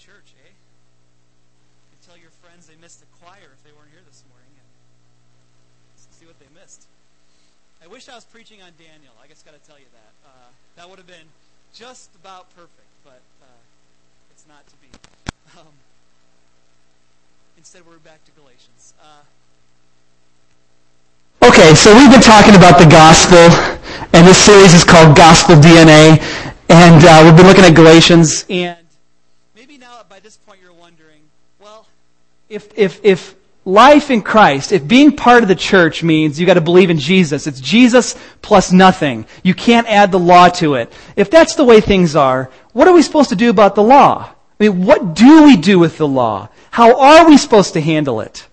church, eh? You tell your friends they missed the choir if they weren't here this morning and see what they missed. I wish I was preaching on Daniel. I just got to tell you that. Uh, that would have been just about perfect, but uh, it's not to be. Um, instead, we're back to Galatians. Uh, Okay, so we've been talking about the gospel, and this series is called Gospel DNA, and uh, we've been looking at Galatians. and maybe now by this point you're wondering, well, If, if, if life in Christ, if being part of the church means you got to believe in Jesus, it's Jesus plus nothing. You can't add the law to it. If that's the way things are, what are we supposed to do about the law? I mean, what do we do with the law? How are we supposed to handle it?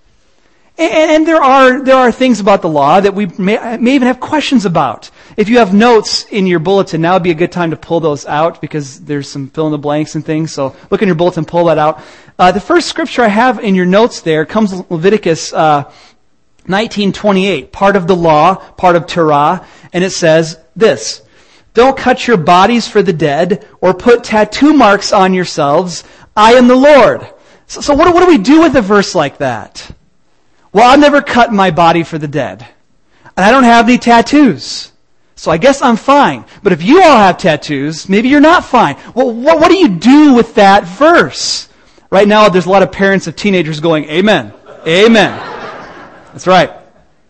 And, and there are there are things about the law that we may, may even have questions about. If you have notes in your bulletin, now would be a good time to pull those out because there's some fill in the blanks and things. So look in your bulletin, pull that out. Uh, the first scripture I have in your notes there comes Leviticus uh, 1928, part of the law, part of Torah, and it says this: Don't cut your bodies for the dead, or put tattoo marks on yourselves. I am the Lord. So, so what, what do we do with a verse like that? Well, I've never cut my body for the dead. And I don't have any tattoos. So I guess I'm fine. But if you all have tattoos, maybe you're not fine. Well, what, what do you do with that verse? Right now, there's a lot of parents of teenagers going, Amen. Amen. That's right.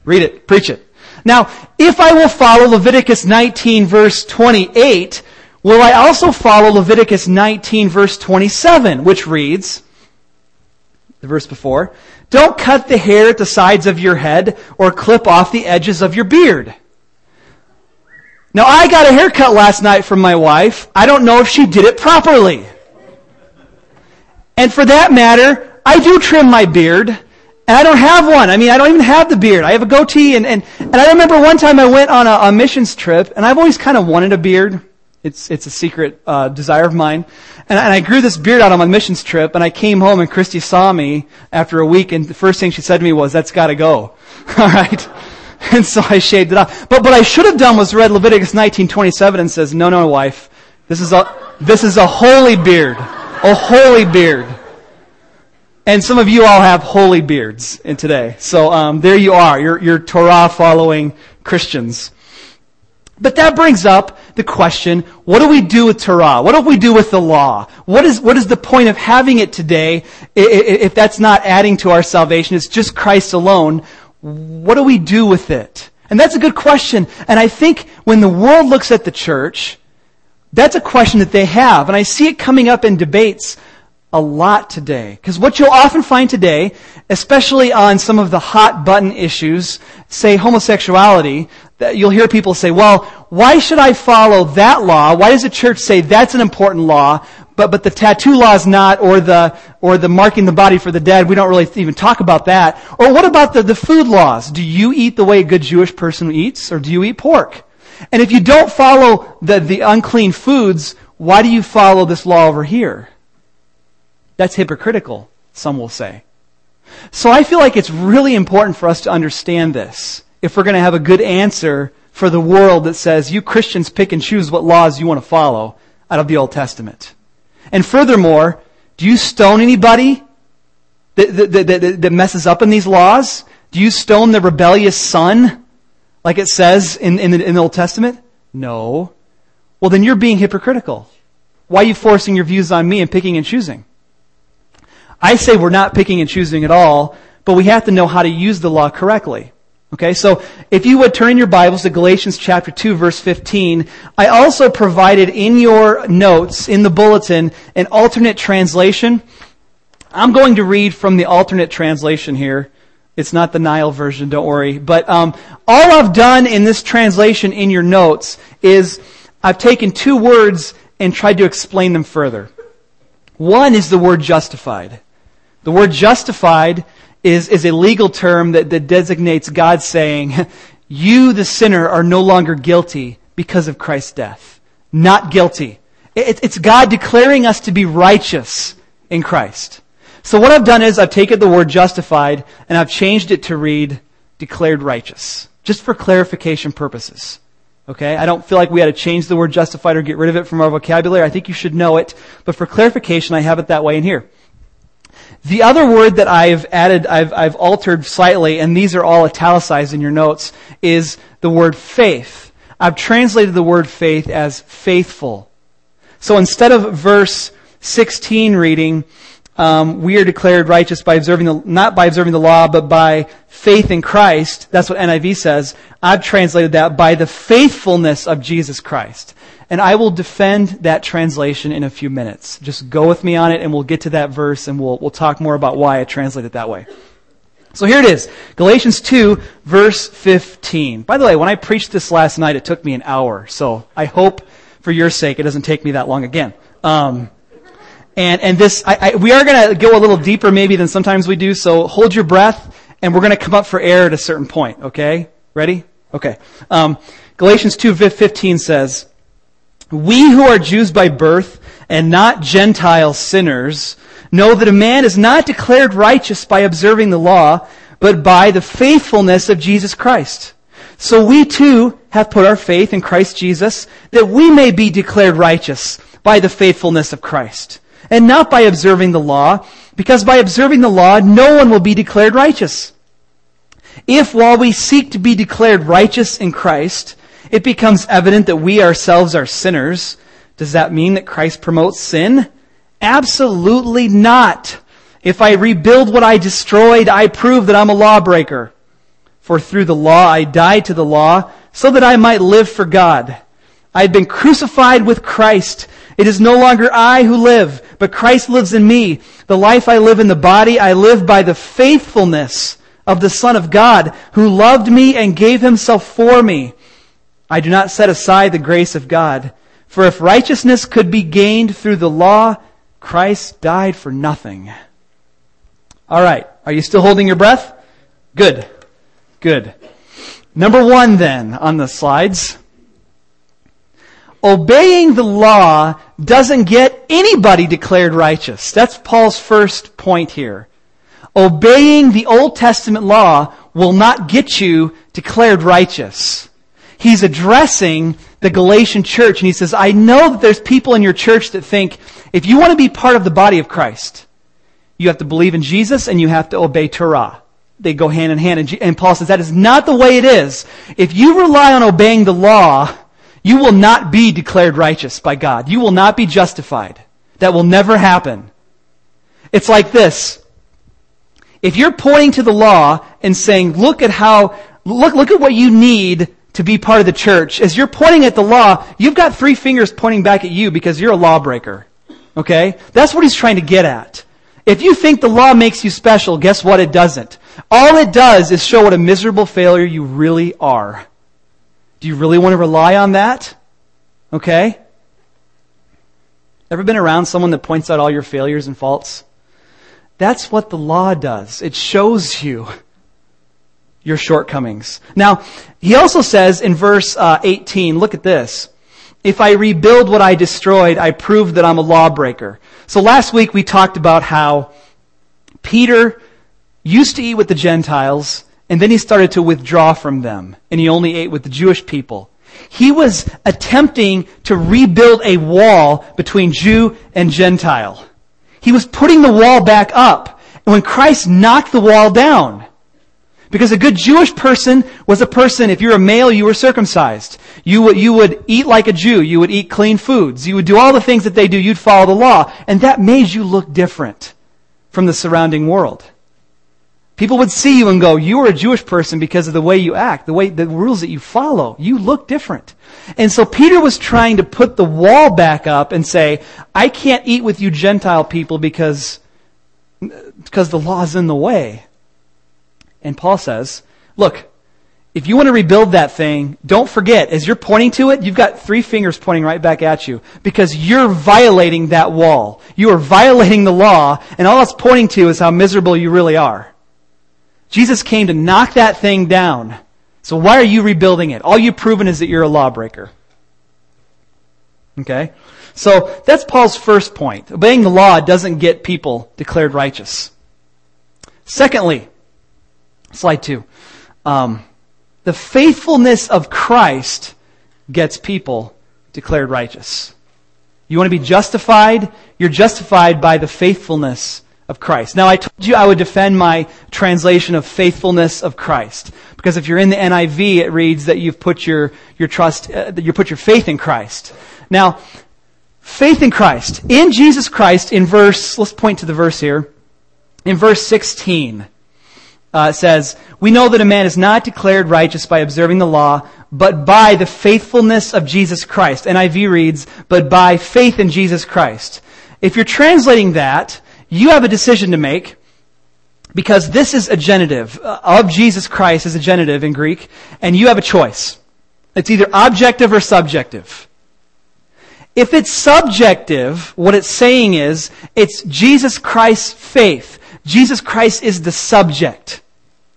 Read it. Preach it. Now, if I will follow Leviticus 19 verse 28, will I also follow Leviticus 19 verse 27, which reads, the verse before, don't cut the hair at the sides of your head or clip off the edges of your beard. Now I got a haircut last night from my wife. I don't know if she did it properly. And for that matter, I do trim my beard. And I don't have one. I mean, I don't even have the beard. I have a goatee. And, and, and I remember one time I went on a, a missions trip, and I've always kind of wanted a beard. It's, it's a secret uh, desire of mine. And, and I grew this beard out on my missions trip, and I came home, and Christy saw me after a week, and the first thing she said to me was, that's gotta go. All right? And so I shaved it off. But what I should have done was read Leviticus 19:27 and says, "No, no, wife. This is a this is a holy beard. A holy beard." And some of you all have holy beards in today. So um, there you are. You're, you're Torah following Christians. But that brings up the question, what do we do with Torah? What do we do with the law? What is, what is the point of having it today if that's not adding to our salvation? It's just Christ alone. What do we do with it? And that's a good question. And I think when the world looks at the church, that's a question that they have. And I see it coming up in debates a lot today. Because what you'll often find today, especially on some of the hot button issues, say homosexuality, that you'll hear people say, well, why should I follow that law? Why does the church say that's an important law, but, but the tattoo law is not, or the, or the marking the body for the dead, we don't really even talk about that. Or what about the, the food laws? Do you eat the way a good Jewish person eats, or do you eat pork? And if you don't follow the, the unclean foods, why do you follow this law over here? That's hypocritical, some will say. So I feel like it's really important for us to understand this if we're going to have a good answer for the world that says you Christians pick and choose what laws you want to follow out of the Old Testament. And furthermore, do you stone anybody that, that, that, that messes up in these laws? Do you stone the rebellious son, like it says in, in, the, in the Old Testament? No. Well, then you're being hypocritical. Why are you forcing your views on me and picking and choosing? I say we're not picking and choosing at all, but we have to know how to use the law correctly. Okay, so if you would turn your Bibles to Galatians chapter 2 verse 15, I also provided in your notes, in the bulletin, an alternate translation. I'm going to read from the alternate translation here. It's not the Nile version, don't worry. But um, all I've done in this translation in your notes is I've taken two words and tried to explain them further. One is the word justified. The word justified is, is a legal term that, that designates God saying, you, the sinner, are no longer guilty because of Christ's death. Not guilty. It, it's God declaring us to be righteous in Christ. So what I've done is I've taken the word justified and I've changed it to read declared righteous. Just for clarification purposes. Okay? I don't feel like we had to change the word justified or get rid of it from our vocabulary. I think you should know it. But for clarification, I have it that way in here. The other word that I've added, I've, I've altered slightly, and these are all italicized in your notes, is the word faith. I've translated the word faith as faithful. So instead of verse 16 reading, um, we are declared righteous by observing the, not by observing the law, but by faith in Christ. That's what NIV says. I've translated that by the faithfulness of Jesus Christ. And I will defend that translation in a few minutes. Just go with me on it and we'll get to that verse and we'll, we'll talk more about why I translate it that way. So here it is. Galatians 2 verse 15. By the way, when I preached this last night, it took me an hour. So I hope for your sake it doesn't take me that long again. Um, and, and this, I, I, we are going to go a little deeper maybe than sometimes we do, so hold your breath, and we're going to come up for air at a certain point, okay? Ready? Okay. Um, Galatians 2.15 says, We who are Jews by birth and not Gentile sinners know that a man is not declared righteous by observing the law, but by the faithfulness of Jesus Christ. So we too have put our faith in Christ Jesus that we may be declared righteous by the faithfulness of Christ and not by observing the law, because by observing the law, no one will be declared righteous. If while we seek to be declared righteous in Christ, it becomes evident that we ourselves are sinners, does that mean that Christ promotes sin? Absolutely not. If I rebuild what I destroyed, I prove that I'm a lawbreaker. For through the law I died to the law, so that I might live for God. I had been crucified with Christ. It is no longer I who live, but Christ lives in me. The life I live in the body, I live by the faithfulness of the Son of God, who loved me and gave himself for me. I do not set aside the grace of God. For if righteousness could be gained through the law, Christ died for nothing. All right. Are you still holding your breath? Good. Good. Number one then on the slides obeying the law doesn't get anybody declared righteous. That's Paul's first point here. Obeying the Old Testament law will not get you declared righteous. He's addressing the Galatian church and he says, I know that there's people in your church that think if you want to be part of the body of Christ, you have to believe in Jesus and you have to obey Torah. They go hand in hand. And Paul says that is not the way it is. If you rely on obeying the law, you will not be declared righteous by God. You will not be justified. That will never happen. It's like this. If you're pointing to the law and saying, look at how, look, look at what you need to be part of the church, as you're pointing at the law, you've got three fingers pointing back at you because you're a lawbreaker. Okay? That's what he's trying to get at. If you think the law makes you special, guess what? It doesn't. All it does is show what a miserable failure you really are. Do you really want to rely on that? Okay? Ever been around someone that points out all your failures and faults? That's what the law does. It shows you your shortcomings. Now, he also says in verse uh, 18, look at this. If I rebuild what I destroyed, I prove that I'm a lawbreaker. So last week we talked about how Peter used to eat with the Gentiles and then he started to withdraw from them, and he only ate with the Jewish people. He was attempting to rebuild a wall between Jew and Gentile. He was putting the wall back up. When Christ knocked the wall down, because a good Jewish person was a person, if you're a male, you were circumcised. You would, you would eat like a Jew. You would eat clean foods. You would do all the things that they do. You'd follow the law. And that made you look different from the surrounding world. People would see you and go, you are a Jewish person because of the way you act, the way, the rules that you follow. You look different. And so Peter was trying to put the wall back up and say, I can't eat with you Gentile people because, because the law is in the way. And Paul says, look, if you want to rebuild that thing, don't forget, as you're pointing to it, you've got three fingers pointing right back at you because you're violating that wall. You are violating the law, and all it's pointing to is how miserable you really are. Jesus came to knock that thing down. So why are you rebuilding it? All you've proven is that you're a lawbreaker. Okay? So that's Paul's first point. Obeying the law doesn't get people declared righteous. Secondly, slide two. Um, the faithfulness of Christ gets people declared righteous. You want to be justified? You're justified by the faithfulness of Christ. Now, I told you I would defend my translation of faithfulness of Christ. Because if you're in the NIV, it reads that you've put your, your trust, uh, you put your faith in Christ. Now, faith in Christ. In Jesus Christ, in verse, let's point to the verse here. In verse 16, uh, says, We know that a man is not declared righteous by observing the law, but by the faithfulness of Jesus Christ. NIV reads, but by faith in Jesus Christ. If you're translating that, you have a decision to make because this is a genitive uh, of Jesus Christ is a genitive in Greek, and you have a choice. It's either objective or subjective. If it's subjective, what it's saying is it's Jesus Christ's faith. Jesus Christ is the subject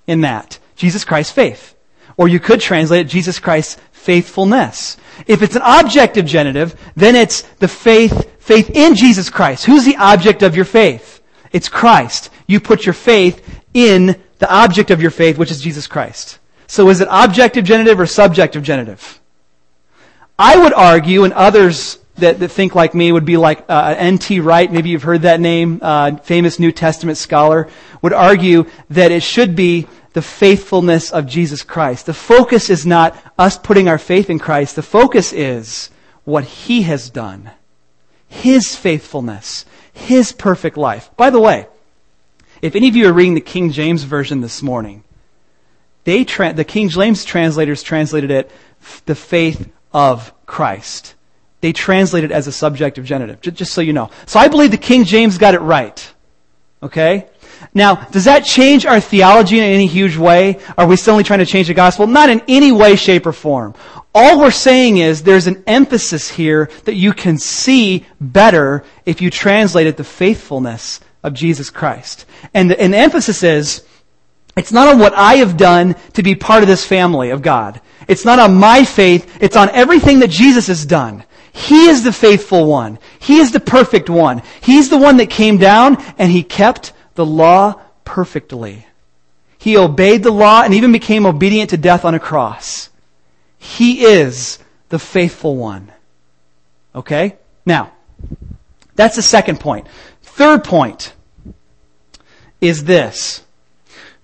in that. Jesus Christ's faith. Or you could translate it Jesus Christ's faithfulness. If it's an objective genitive, then it's the faith Faith in Jesus Christ. Who's the object of your faith? It's Christ. You put your faith in the object of your faith, which is Jesus Christ. So is it objective genitive or subjective genitive? I would argue, and others that, that think like me would be like uh, N.T. Wright, maybe you've heard that name, uh, famous New Testament scholar, would argue that it should be the faithfulness of Jesus Christ. The focus is not us putting our faith in Christ. The focus is what He has done. His faithfulness, His perfect life. By the way, if any of you are reading the King James Version this morning, they tra- the King James translators translated it the faith of Christ. They translate it as a subjective genitive, j- just so you know. So I believe the King James got it right. Okay? Now, does that change our theology in any huge way? Are we still only trying to change the gospel? Not in any way, shape, or form. All we're saying is there's an emphasis here that you can see better if you translate it the faithfulness of Jesus Christ. And the, and the emphasis is, it's not on what I have done to be part of this family of God. It's not on my faith. It's on everything that Jesus has done. He is the faithful one. He is the perfect one. He's the one that came down and he kept the law perfectly. He obeyed the law and even became obedient to death on a cross. He is the faithful one. Okay? Now, that's the second point. Third point is this.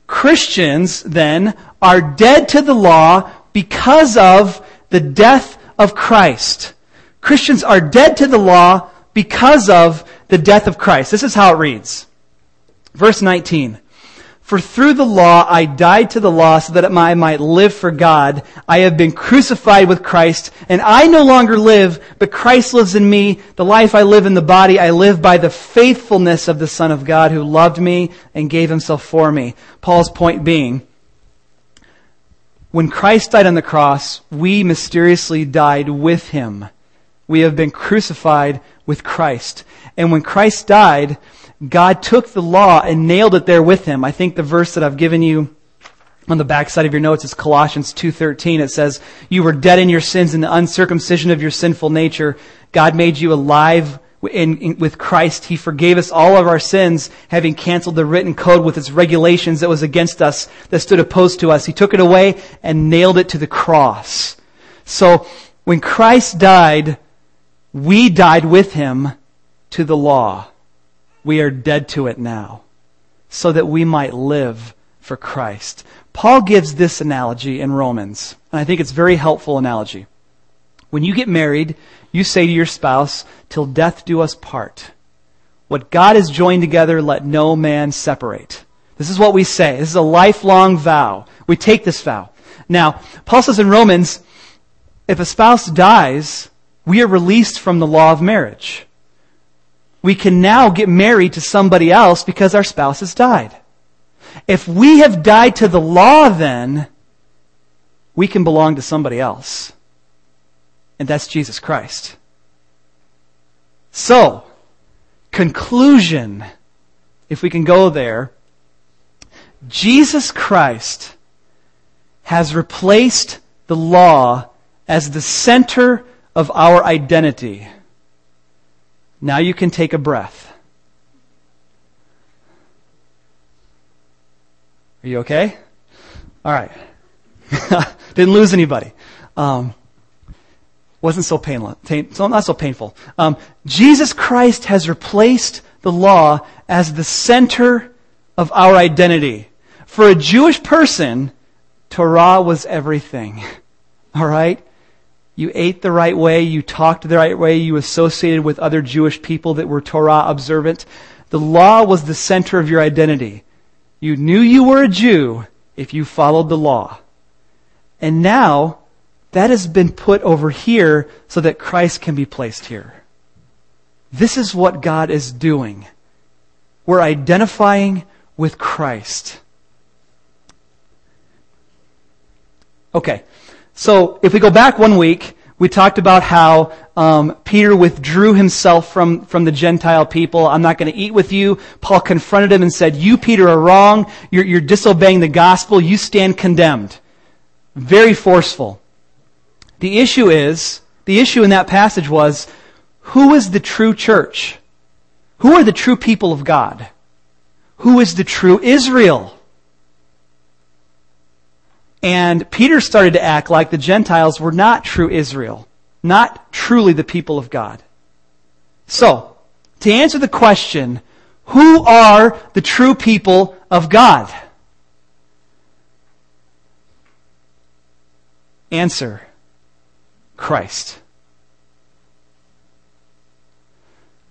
Christians then are dead to the law because of the death of Christ. Christians are dead to the law because of the death of Christ. This is how it reads. Verse 19. For through the law I died to the law so that I might live for God. I have been crucified with Christ, and I no longer live, but Christ lives in me. The life I live in the body, I live by the faithfulness of the Son of God who loved me and gave himself for me. Paul's point being, when Christ died on the cross, we mysteriously died with him. We have been crucified with Christ. And when Christ died, God took the law and nailed it there with him. I think the verse that I've given you on the backside of your notes is Colossians 2:13. It says, "You were dead in your sins and the uncircumcision of your sinful nature. God made you alive in, in, with Christ. He forgave us all of our sins, having canceled the written code with its regulations that was against us, that stood opposed to us. He took it away and nailed it to the cross. So when Christ died, we died with him to the law we are dead to it now, so that we might live for Christ. Paul gives this analogy in Romans, and I think it's a very helpful analogy. When you get married, you say to your spouse, till death do us part. What God has joined together, let no man separate. This is what we say. This is a lifelong vow. We take this vow. Now, Paul says in Romans, if a spouse dies, we are released from the law of marriage we can now get married to somebody else because our spouse has died. If we have died to the law, then we can belong to somebody else. And that's Jesus Christ. So, conclusion, if we can go there, Jesus Christ has replaced the law as the center of our identity. Now you can take a breath. Are you okay? All right. Didn't lose anybody. Um, wasn't so painful. So not so painful. Um, Jesus Christ has replaced the law as the center of our identity. For a Jewish person, Torah was everything. All right? You ate the right way, you talked the right way, you associated with other Jewish people that were Torah observant. The law was the center of your identity. You knew you were a Jew if you followed the law. And now, that has been put over here so that Christ can be placed here. This is what God is doing. We're identifying with Christ. Okay. So if we go back one week, we talked about how um, Peter withdrew himself from, from the Gentile people. I'm not going to eat with you. Paul confronted him and said, You, Peter, are wrong. You're, you're disobeying the gospel. You stand condemned. Very forceful. The issue is, the issue in that passage was, who is the true church? Who are the true people of God? Who is the true Israel? And Peter started to act like the Gentiles were not true Israel, not truly the people of God. So, to answer the question, who are the true people of God? Answer Christ.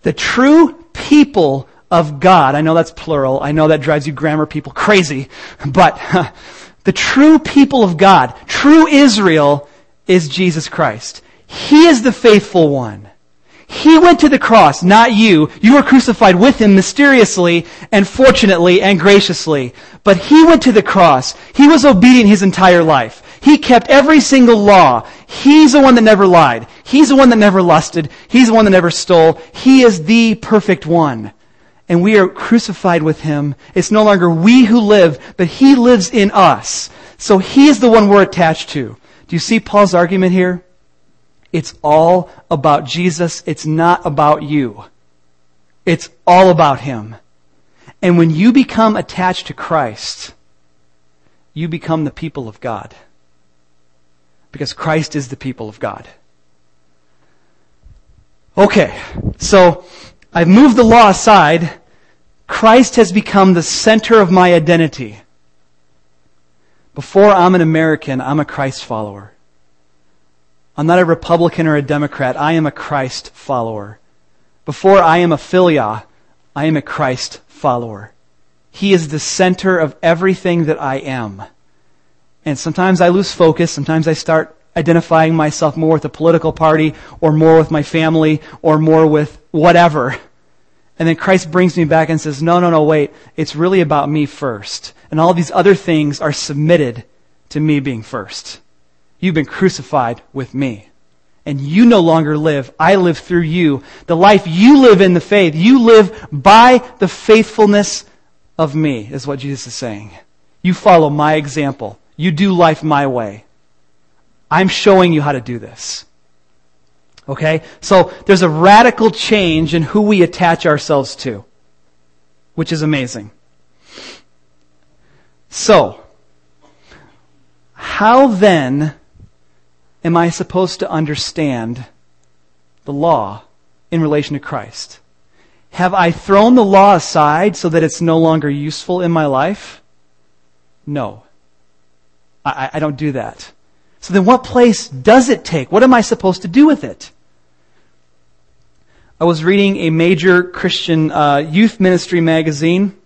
The true people of God. I know that's plural. I know that drives you grammar people crazy, but The true people of God, true Israel, is Jesus Christ. He is the faithful one. He went to the cross, not you. You were crucified with him mysteriously and fortunately and graciously. But he went to the cross. He was obedient his entire life. He kept every single law. He's the one that never lied. He's the one that never lusted. He's the one that never stole. He is the perfect one and we are crucified with him. It's no longer we who live, but he lives in us. So he is the one we're attached to. Do you see Paul's argument here? It's all about Jesus. It's not about you. It's all about him. And when you become attached to Christ, you become the people of God. Because Christ is the people of God. Okay, so I've moved the law aside. Christ has become the center of my identity. Before I'm an American, I'm a Christ follower. I'm not a Republican or a Democrat. I am a Christ follower. Before I am a philia, I am a Christ follower. He is the center of everything that I am. And sometimes I lose focus. Sometimes I start identifying myself more with a political party or more with my family or more with whatever. And then Christ brings me back and says, no, no, no, wait. It's really about me first. And all these other things are submitted to me being first. You've been crucified with me. And you no longer live. I live through you. The life you live in the faith, you live by the faithfulness of me, is what Jesus is saying. You follow my example. You do life my way. I'm showing you how to do this. Okay? So there's a radical change in who we attach ourselves to, which is amazing. So, how then am I supposed to understand the law in relation to Christ? Have I thrown the law aside so that it's no longer useful in my life? No. I, I don't do that. So then what place does it take? What am I supposed to do with it? I was reading a major Christian uh, youth ministry magazine,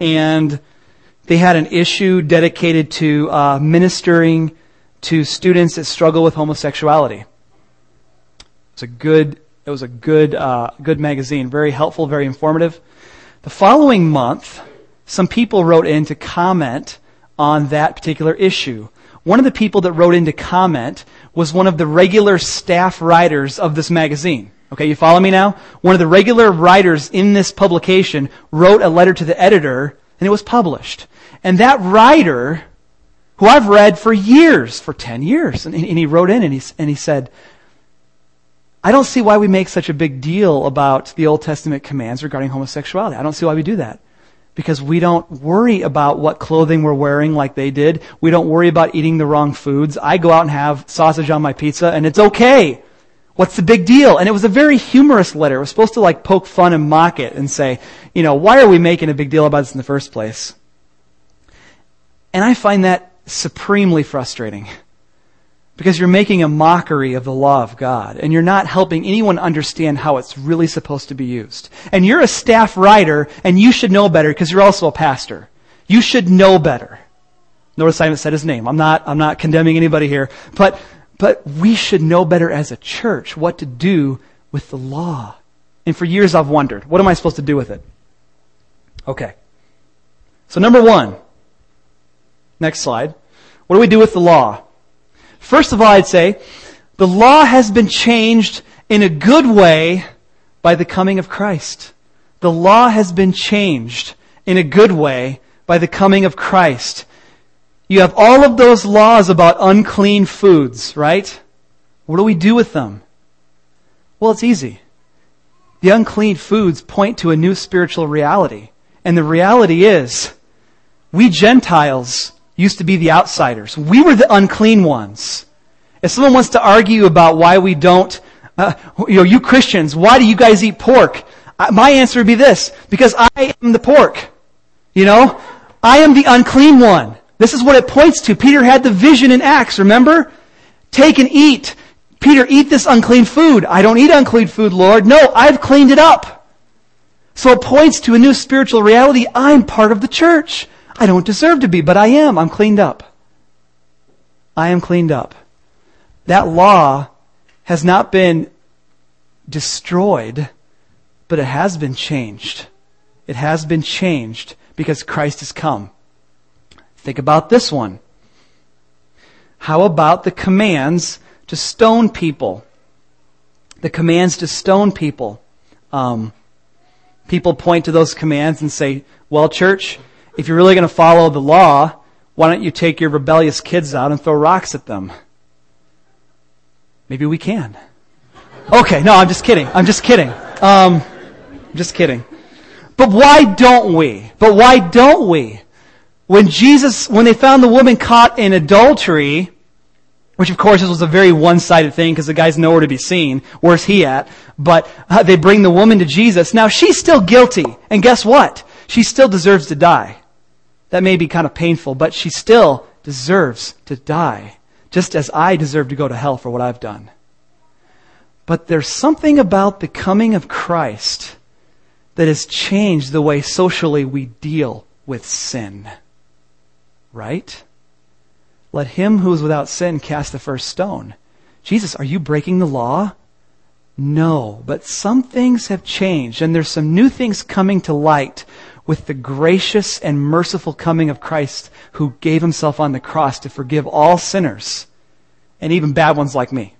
and they had an issue dedicated to uh, ministering to students that struggle with homosexuality. It's a good. It was a good, uh, good magazine. Very helpful, very informative. The following month, some people wrote in to comment on that particular issue. One of the people that wrote in to comment was one of the regular staff writers of this magazine. Okay, you follow me now? One of the regular writers in this publication wrote a letter to the editor and it was published. And that writer, who I've read for years, for 10 years, and, and he wrote in and he, and he said, I don't see why we make such a big deal about the Old Testament commands regarding homosexuality. I don't see why we do that. because we don't worry about what clothing we're wearing like they did. We don't worry about eating the wrong foods. I go out and have sausage on my pizza and it's okay. What's the big deal? And it was a very humorous letter. It was supposed to like poke fun and mock it and say, you know, why are we making a big deal about this in the first place? And I find that supremely frustrating because you're making a mockery of the law of God and you're not helping anyone understand how it's really supposed to be used. And you're a staff writer and you should know better because you're also a pastor. You should know better. Notice I haven't said his name. I'm not, I'm not condemning anybody here, but, but we should know better as a church what to do with the law. And for years I've wondered, what am I supposed to do with it? Okay. So number one, next slide. What do we do with the law? First of all, I'd say the law has been changed in a good way by the coming of Christ. The law has been changed in a good way by the coming of Christ. You have all of those laws about unclean foods, right? What do we do with them? Well, it's easy. The unclean foods point to a new spiritual reality. And the reality is, we Gentiles used to be the outsiders. We were the unclean ones. If someone wants to argue about why we don't, uh, you know, you Christians, why do you guys eat pork? Uh, my answer would be this, because I am the pork. You know? I am the unclean one. This is what it points to. Peter had the vision in Acts, remember? Take and eat. Peter, eat this unclean food. I don't eat unclean food, Lord. No, I've cleaned it up. So it points to a new spiritual reality. I'm part of the church. I don't deserve to be, but I am. I'm cleaned up. I am cleaned up. That law has not been destroyed, but it has been changed. It has been changed because Christ has come. Think about this one. How about the commands to stone people? The commands to stone people. Um, people point to those commands and say, well, church, if you're really going to follow the law, why don't you take your rebellious kids out and throw rocks at them? Maybe we can. Okay, no, I'm just kidding. I'm just kidding. Um, just kidding. But why don't we? But why don't we? When Jesus, when they found the woman caught in adultery, which of course this was a very one-sided thing because the guy's nowhere to be seen. Where's he at? But uh, they bring the woman to Jesus. Now she's still guilty. And guess what? She still deserves to die. That may be kind of painful, but she still deserves to die. Just as I deserve to go to hell for what I've done. But there's something about the coming of Christ that has changed the way socially we deal with sin. Right? Let him who is without sin cast the first stone. Jesus, are you breaking the law? No, but some things have changed and there's some new things coming to light with the gracious and merciful coming of Christ who gave himself on the cross to forgive all sinners and even bad ones like me.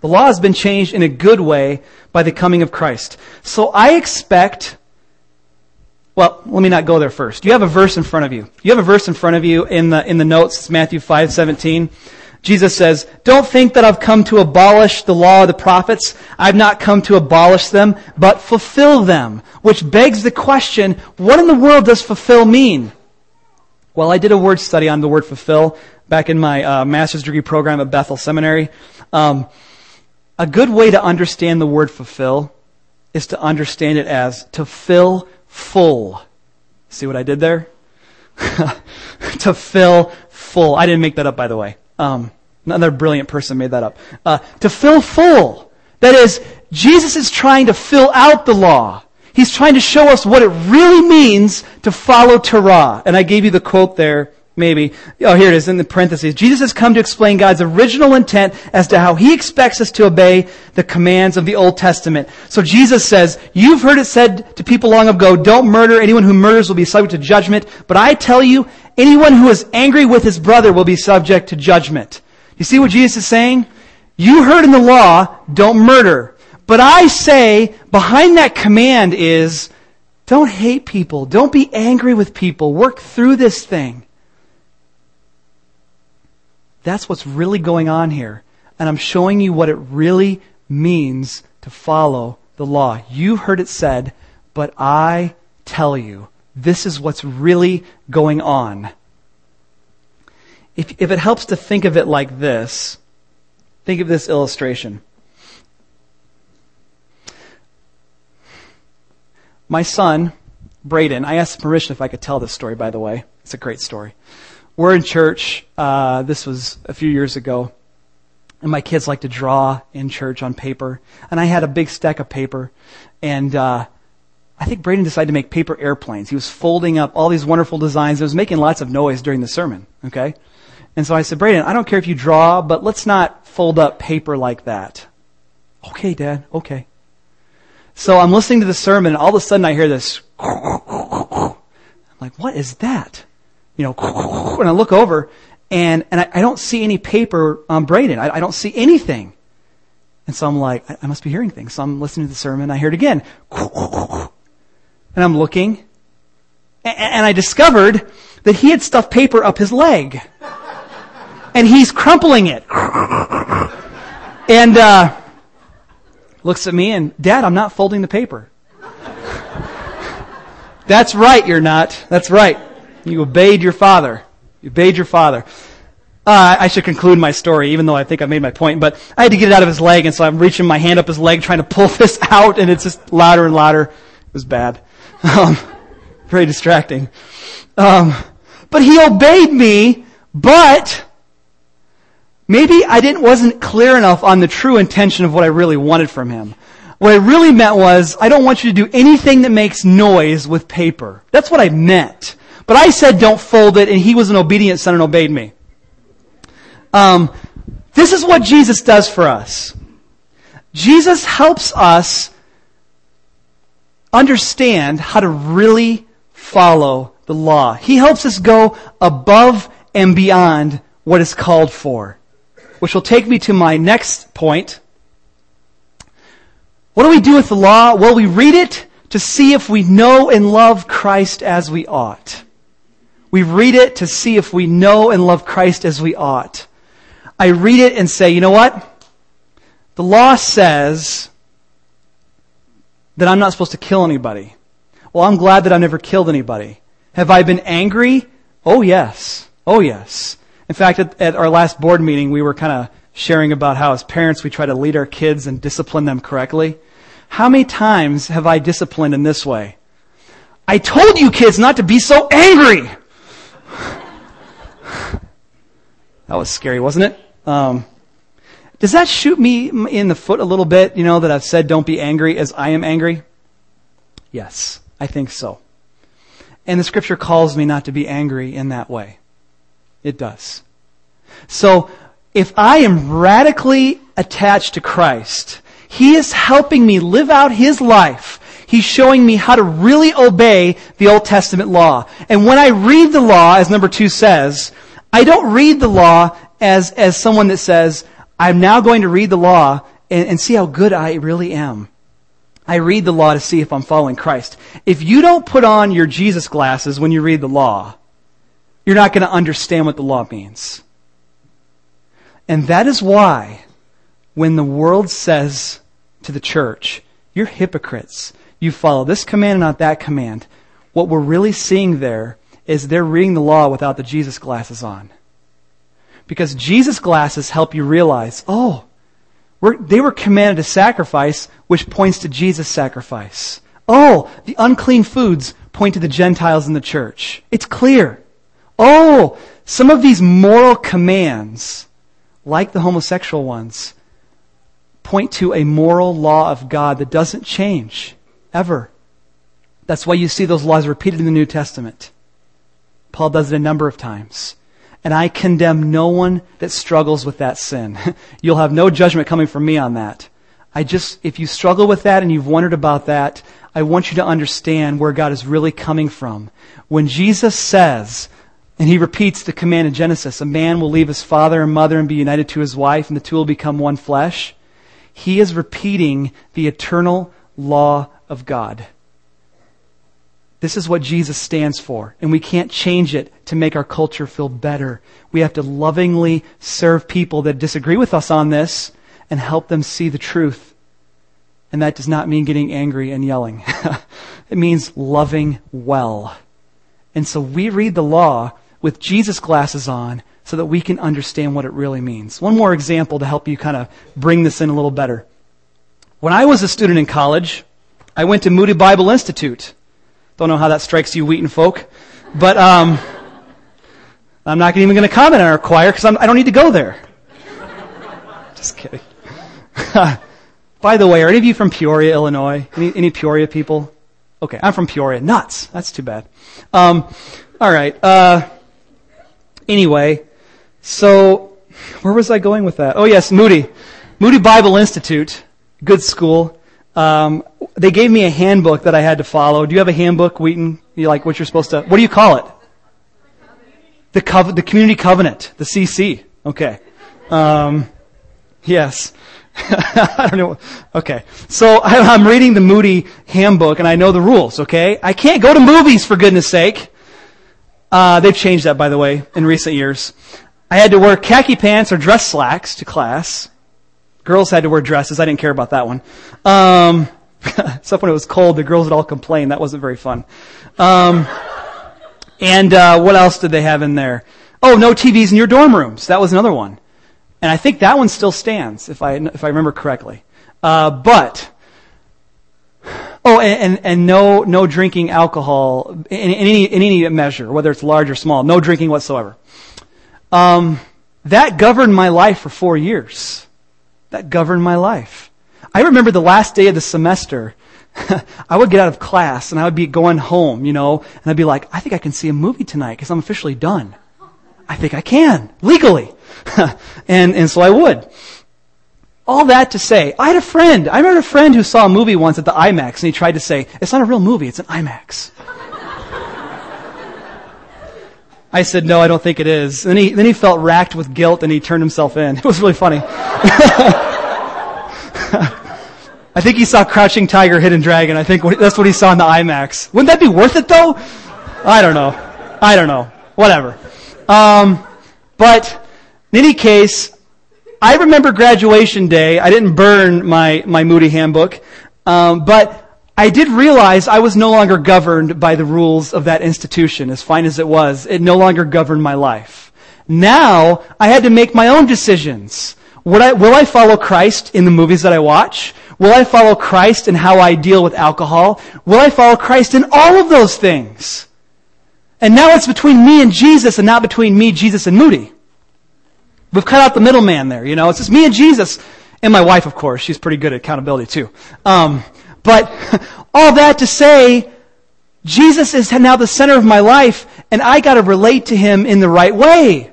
The law has been changed in a good way by the coming of Christ. So I expect, well, let me not go there first. You have a verse in front of you. You have a verse in front of you in the, in the notes. It's Matthew 5, 17. Jesus says, don't think that I've come to abolish the law of the prophets. I've not come to abolish them, but fulfill them. Which begs the question, what in the world does fulfill mean? Well, I did a word study on the word fulfill back in my uh, master's degree program at Bethel Seminary. Um, a good way to understand the word fulfill is to understand it as to fill full. See what I did there? to fill full. I didn't make that up, by the way. Um, another brilliant person made that up. Uh, to fill full. That is, Jesus is trying to fill out the law. He's trying to show us what it really means to follow Torah. And I gave you the quote there, maybe. Oh, here it is in the parentheses. Jesus has come to explain God's original intent as to how He expects us to obey the commands of the Old Testament. So Jesus says, you've heard it said to people long ago, don't murder. Anyone who murders will be subject to judgment. But I tell you, anyone who is angry with his brother will be subject to judgment. You see what Jesus is saying? You heard in the law, don't murder. But I say, behind that command is, don't hate people. Don't be angry with people. Work through this thing. That's what's really going on here. And I'm showing you what it really means to follow the law. You've heard it said, but I tell you, this is what's really going on. If, if it helps to think of it like this, think of this illustration. My son, Braden, I asked permission if I could tell this story, by the way. It's a great story. We're in church. Uh, this was a few years ago. And my kids like to draw in church on paper. And I had a big stack of paper. And uh, I think Braden decided to make paper airplanes. He was folding up all these wonderful designs. It was making lots of noise during the sermon. Okay? And so I said, Braden, I don't care if you draw, but let's not fold up paper like that. Okay, Dad. Okay. So I'm listening to the sermon, and all of a sudden I hear this. I'm like, what is that? You know, and I look over, and, and I, I don't see any paper on Braden. I, I, don't see anything. And so I'm like, I, I, must be hearing things. So I'm listening to the sermon. I hear it again. And I'm looking. And, and I discovered that he had stuffed paper up his leg. And he's crumpling it. And, uh, looks at me and, Dad, I'm not folding the paper. That's right, you're not. That's right. You obeyed your father. You obeyed your father. Uh, I should conclude my story, even though I think I made my point. But I had to get it out of his leg, and so I'm reaching my hand up his leg, trying to pull this out, and it's just louder and louder. It was bad, um, very distracting. Um, but he obeyed me, but maybe I didn't wasn't clear enough on the true intention of what I really wanted from him. What I really meant was, I don't want you to do anything that makes noise with paper. That's what I meant. But I said don't fold it, and he was an obedient son and obeyed me. Um, this is what Jesus does for us. Jesus helps us understand how to really follow the law. He helps us go above and beyond what is called for. Which will take me to my next point. What do we do with the law? Well, we read it to see if we know and love Christ as we ought. We read it to see if we know and love Christ as we ought. I read it and say, you know what? The law says that I'm not supposed to kill anybody. Well, I'm glad that I've never killed anybody. Have I been angry? Oh, yes. Oh, yes. In fact, at, at our last board meeting, we were kind of sharing about how as parents we try to lead our kids and discipline them correctly. How many times have I disciplined in this way? I told you kids not to be so angry. That was scary, wasn't it? Um, does that shoot me in the foot a little bit, you know, that I've said don't be angry as I am angry? Yes, I think so. And the scripture calls me not to be angry in that way. It does. So, if I am radically attached to Christ, He is helping me live out His life. He's showing me how to really obey the Old Testament law. And when I read the law, as number two says, I don't read the law as, as someone that says, I'm now going to read the law and, and see how good I really am. I read the law to see if I'm following Christ. If you don't put on your Jesus glasses when you read the law, you're not going to understand what the law means. And that is why when the world says to the church, you're hypocrites. You follow this command and not that command. What we're really seeing there is they're reading the law without the Jesus glasses on. Because Jesus glasses help you realize, oh, they were commanded to sacrifice, which points to Jesus' sacrifice. Oh, the unclean foods point to the Gentiles in the church. It's clear. Oh, some of these moral commands, like the homosexual ones, point to a moral law of God that doesn't change ever. That's why you see those laws repeated in the New Testament. Paul does it a number of times. And I condemn no one that struggles with that sin. You'll have no judgment coming from me on that. I just, if you struggle with that and you've wondered about that, I want you to understand where God is really coming from. When Jesus says, and he repeats the command in Genesis, a man will leave his father and mother and be united to his wife, and the two will become one flesh. He is repeating the eternal law of God. This is what Jesus stands for, and we can't change it to make our culture feel better. We have to lovingly serve people that disagree with us on this and help them see the truth And that does not mean getting angry and yelling. it means loving well. And so we read the law with Jesus glasses on so that we can understand what it really means. One more example to help you kind of bring this in a little better. When I was a student in college, I went to Moody Bible Institute. Don't know how that strikes you, Wheaton folk, but um, I'm not even going to comment on our choir because I don't need to go there. Just kidding. By the way, are any of you from Peoria, Illinois? Any, any Peoria people? Okay, I'm from Peoria. Nuts. That's too bad. Um, all right. Uh, anyway, so where was I going with that? Oh yes, Moody, Moody Bible Institute, good school. Um, they gave me a handbook that I had to follow. Do you have a handbook, Wheaton? You like what you're supposed to? What do you call it? The the community covenant, the CC. Okay. Um, yes. I don't know. Okay. So I'm reading the Moody handbook and I know the rules, okay? I can't go to movies for goodness sake. Uh, they've changed that, by the way, in recent years. I had to wear khaki pants or dress slacks to class. Girls had to wear dresses. I didn't care about that one. Um, except when it was cold, the girls would all complain. That wasn't very fun. Um, and uh, what else did they have in there? Oh, no TVs in your dorm rooms. That was another one. And I think that one still stands, if I, if I remember correctly. Uh, but, oh, and, and, and, no, no drinking alcohol in, in, any, in any measure, whether it's large or small. No drinking whatsoever. Um, that governed my life for four years. That governed my life. I remember the last day of the semester, I would get out of class and I would be going home, you know, and I'd be like, I think I can see a movie tonight because I'm officially done. I think I can, legally. and, and so I would. All that to say, I had a friend. I remember a friend who saw a movie once at the IMAX and he tried to say, it's not a real movie, it's an IMAX. I said, no, I don't think it is. And he, then he felt racked with guilt and he turned himself in. It was really funny. I think he saw Crouching Tiger, Hidden Dragon. I think that's what he saw in the IMAX. Wouldn't that be worth it though? I don't know. I don't know. Whatever. Um, but in any case, I remember graduation day. I didn't burn my, my Moody handbook, um, but I did realize I was no longer governed by the rules of that institution, as fine as it was. It no longer governed my life. Now, I had to make my own decisions. I, will I follow Christ in the movies that I watch? Will I follow Christ in how I deal with alcohol? Will I follow Christ in all of those things? And now it's between me and Jesus and not between me, Jesus, and Moody. We've cut out the middleman there, you know. It's just me and Jesus. And my wife, of course. She's pretty good at accountability too. Um, but all that to say, Jesus is now the center of my life, and I gotta relate to Him in the right way.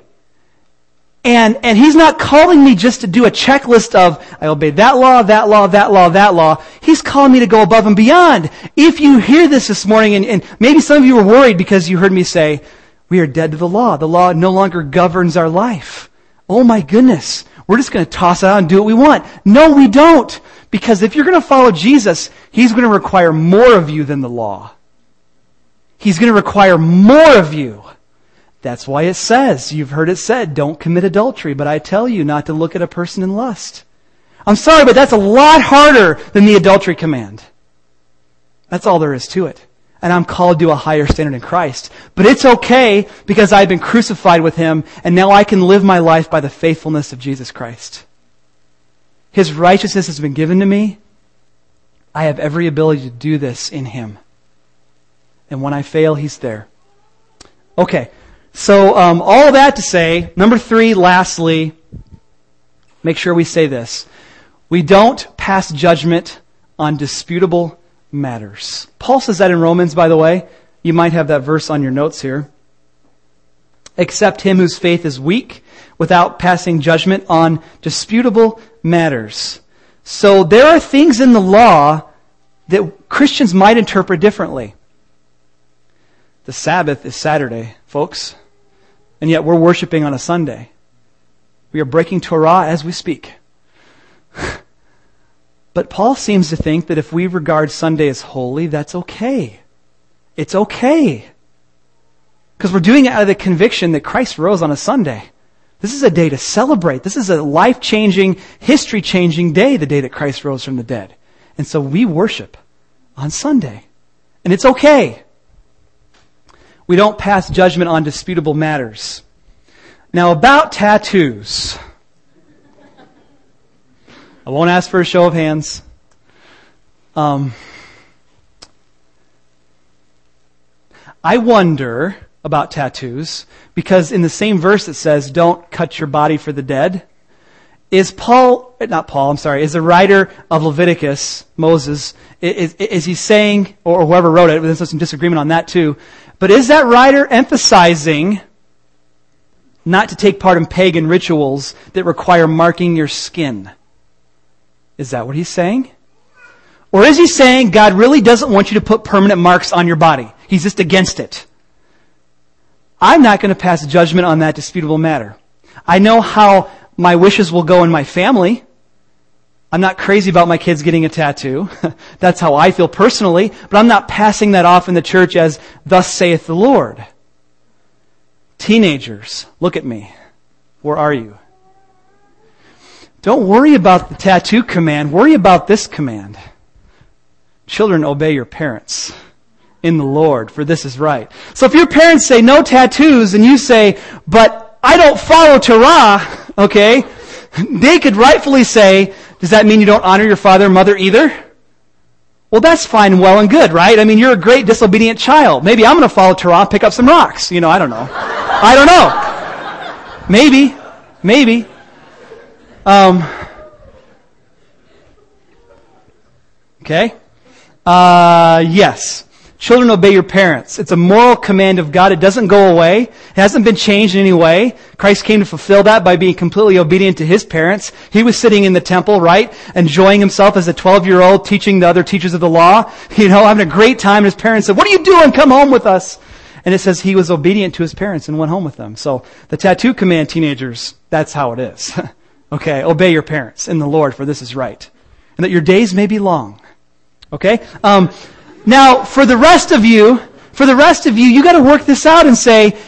And, and He's not calling me just to do a checklist of, I obeyed that law, that law, that law, that law. He's calling me to go above and beyond. If you hear this this morning, and, and maybe some of you were worried because you heard me say, we are dead to the law. The law no longer governs our life. Oh my goodness. We're just going to toss it out and do what we want. No, we don't. Because if you're going to follow Jesus, He's going to require more of you than the law. He's going to require more of you. That's why it says, you've heard it said, don't commit adultery, but I tell you not to look at a person in lust. I'm sorry, but that's a lot harder than the adultery command. That's all there is to it and I'm called to a higher standard in Christ. But it's okay because I've been crucified with Him and now I can live my life by the faithfulness of Jesus Christ. His righteousness has been given to me. I have every ability to do this in Him. And when I fail, He's there. Okay. So, um, all of that to say, number three, lastly, make sure we say this. We don't pass judgment on disputable matters. Paul says that in Romans, by the way. You might have that verse on your notes here. Accept him whose faith is weak, without passing judgment on disputable matters. So there are things in the law that Christians might interpret differently. The Sabbath is Saturday, folks. And yet we're worshiping on a Sunday. We are breaking Torah as we speak. But Paul seems to think that if we regard Sunday as holy, that's okay. It's okay. Because we're doing it out of the conviction that Christ rose on a Sunday. This is a day to celebrate. This is a life changing, history changing day, the day that Christ rose from the dead. And so we worship on Sunday. And it's okay. We don't pass judgment on disputable matters. Now about tattoos. I won't ask for a show of hands. Um, I wonder about tattoos because in the same verse it says, don't cut your body for the dead. Is Paul, not Paul, I'm sorry, is the writer of Leviticus, Moses, is, is he saying, or whoever wrote it, there's some disagreement on that too, but is that writer emphasizing not to take part in pagan rituals that require marking your skin? Is that what he's saying? Or is he saying God really doesn't want you to put permanent marks on your body? He's just against it. I'm not going to pass judgment on that disputable matter. I know how my wishes will go in my family. I'm not crazy about my kids getting a tattoo. That's how I feel personally, but I'm not passing that off in the church as, thus saith the Lord. Teenagers, look at me. Where are you? Don't worry about the tattoo command. Worry about this command. Children, obey your parents in the Lord, for this is right. So if your parents say no tattoos and you say, but I don't follow Torah, okay, they could rightfully say, does that mean you don't honor your father and mother either? Well, that's fine, well and good, right? I mean, you're a great disobedient child. Maybe I'm going to follow Torah pick up some rocks. You know, I don't know. I don't know. Maybe. Maybe. Um, okay. Uh, yes. Children, obey your parents. It's a moral command of God. It doesn't go away. It hasn't been changed in any way. Christ came to fulfill that by being completely obedient to his parents. He was sitting in the temple, right? Enjoying himself as a 12 year old, teaching the other teachers of the law. You know, having a great time. And his parents said, what are you doing? Come home with us. And it says he was obedient to his parents and went home with them. So the tattoo command, teenagers, that's how it is. okay. Obey your parents in the Lord, for this is right. And that your days may be long. Okay? Um, now, for the rest of you, for the rest of you, you got to work this out and say,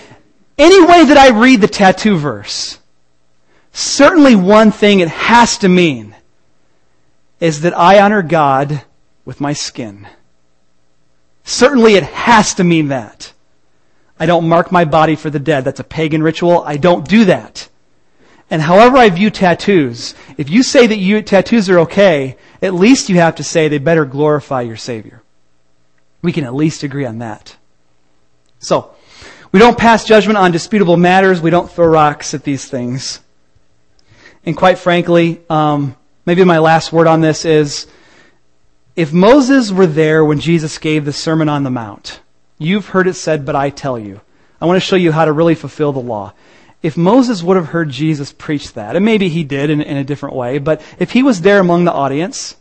any way that I read the tattoo verse, certainly one thing it has to mean is that I honor God with my skin. Certainly it has to mean that. I don't mark my body for the dead. That's a pagan ritual. I don't do that. And however I view tattoos, if you say that you, tattoos are okay, at least you have to say they better glorify your Savior. We can at least agree on that. So, we don't pass judgment on disputable matters. We don't throw rocks at these things. And quite frankly, um, maybe my last word on this is, if Moses were there when Jesus gave the Sermon on the Mount, you've heard it said, but I tell you. I want to show you how to really fulfill the law. If Moses would have heard Jesus preach that, and maybe he did in, in a different way, but if he was there among the audience,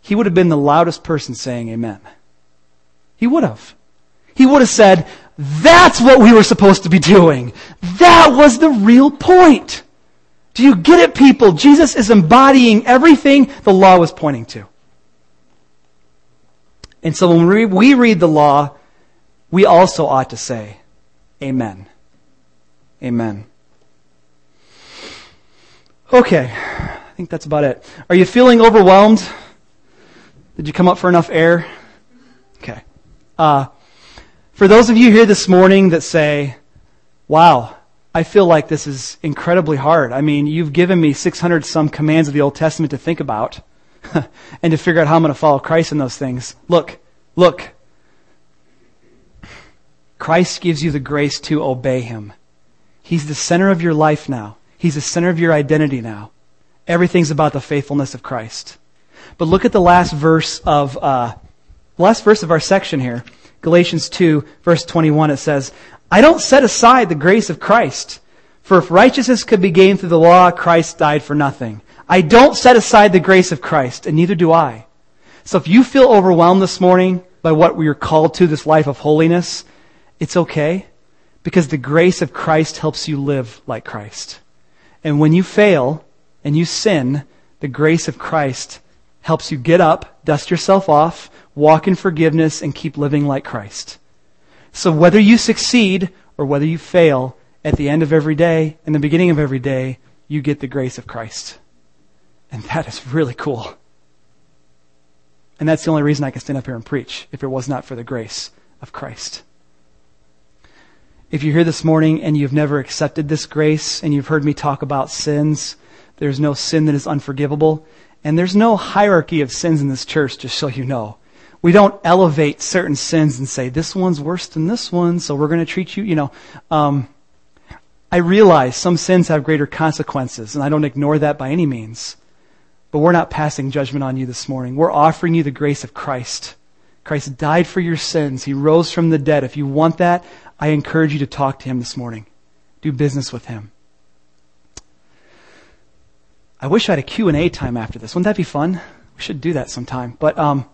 he would have been the loudest person saying amen. He would have. He would have said, that's what we were supposed to be doing. That was the real point. Do you get it, people? Jesus is embodying everything the law was pointing to. And so when we read the law, we also ought to say, Amen. Amen. Okay, I think that's about it. Are you feeling overwhelmed? Did you come up for enough air? Okay. Uh, for those of you here this morning that say, wow, I feel like this is incredibly hard. I mean, you've given me 600 some commands of the Old Testament to think about and to figure out how I'm going to follow Christ in those things. Look, look. Christ gives you the grace to obey Him. He's the center of your life now. He's the center of your identity now. Everything's about the faithfulness of Christ. But look at the last verse of uh, last verse of our section here, Galatians 2, verse 21. It says, "I don't set aside the grace of Christ, for if righteousness could be gained through the law, Christ died for nothing. I don't set aside the grace of Christ, and neither do I." So if you feel overwhelmed this morning by what we are called to, this life of holiness, it's okay because the grace of Christ helps you live like Christ. And when you fail and you sin, the grace of Christ helps you get up, dust yourself off, walk in forgiveness, and keep living like Christ. So whether you succeed or whether you fail, at the end of every day, in the beginning of every day, you get the grace of Christ. And that is really cool. And that's the only reason I can stand up here and preach, if it was not for the grace of Christ. If you're here this morning and you've never accepted this grace and you've heard me talk about sins, there's no sin that is unforgivable. And there's no hierarchy of sins in this church, just so you know. We don't elevate certain sins and say, this one's worse than this one, so we're going to treat you, you know. Um, I realize some sins have greater consequences, and I don't ignore that by any means. But we're not passing judgment on you this morning. We're offering you the grace of Christ. Christ died for your sins. He rose from the dead. If you want that, I encourage you to talk to him this morning. Do business with him. I wish I had a Q&A time after this. Wouldn't that be fun? We should do that sometime. But um,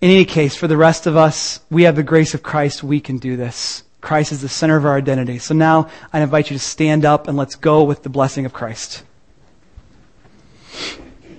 in any case, for the rest of us, we have the grace of Christ. We can do this. Christ is the center of our identity. So now I invite you to stand up and let's go with the blessing of Christ.